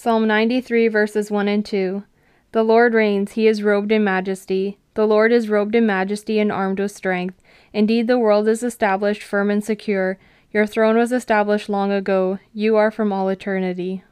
Psalm 93, verses 1 and 2. The Lord reigns, he is robed in majesty. The Lord is robed in majesty and armed with strength. Indeed, the world is established firm and secure. Your throne was established long ago. You are from all eternity.